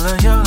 color you.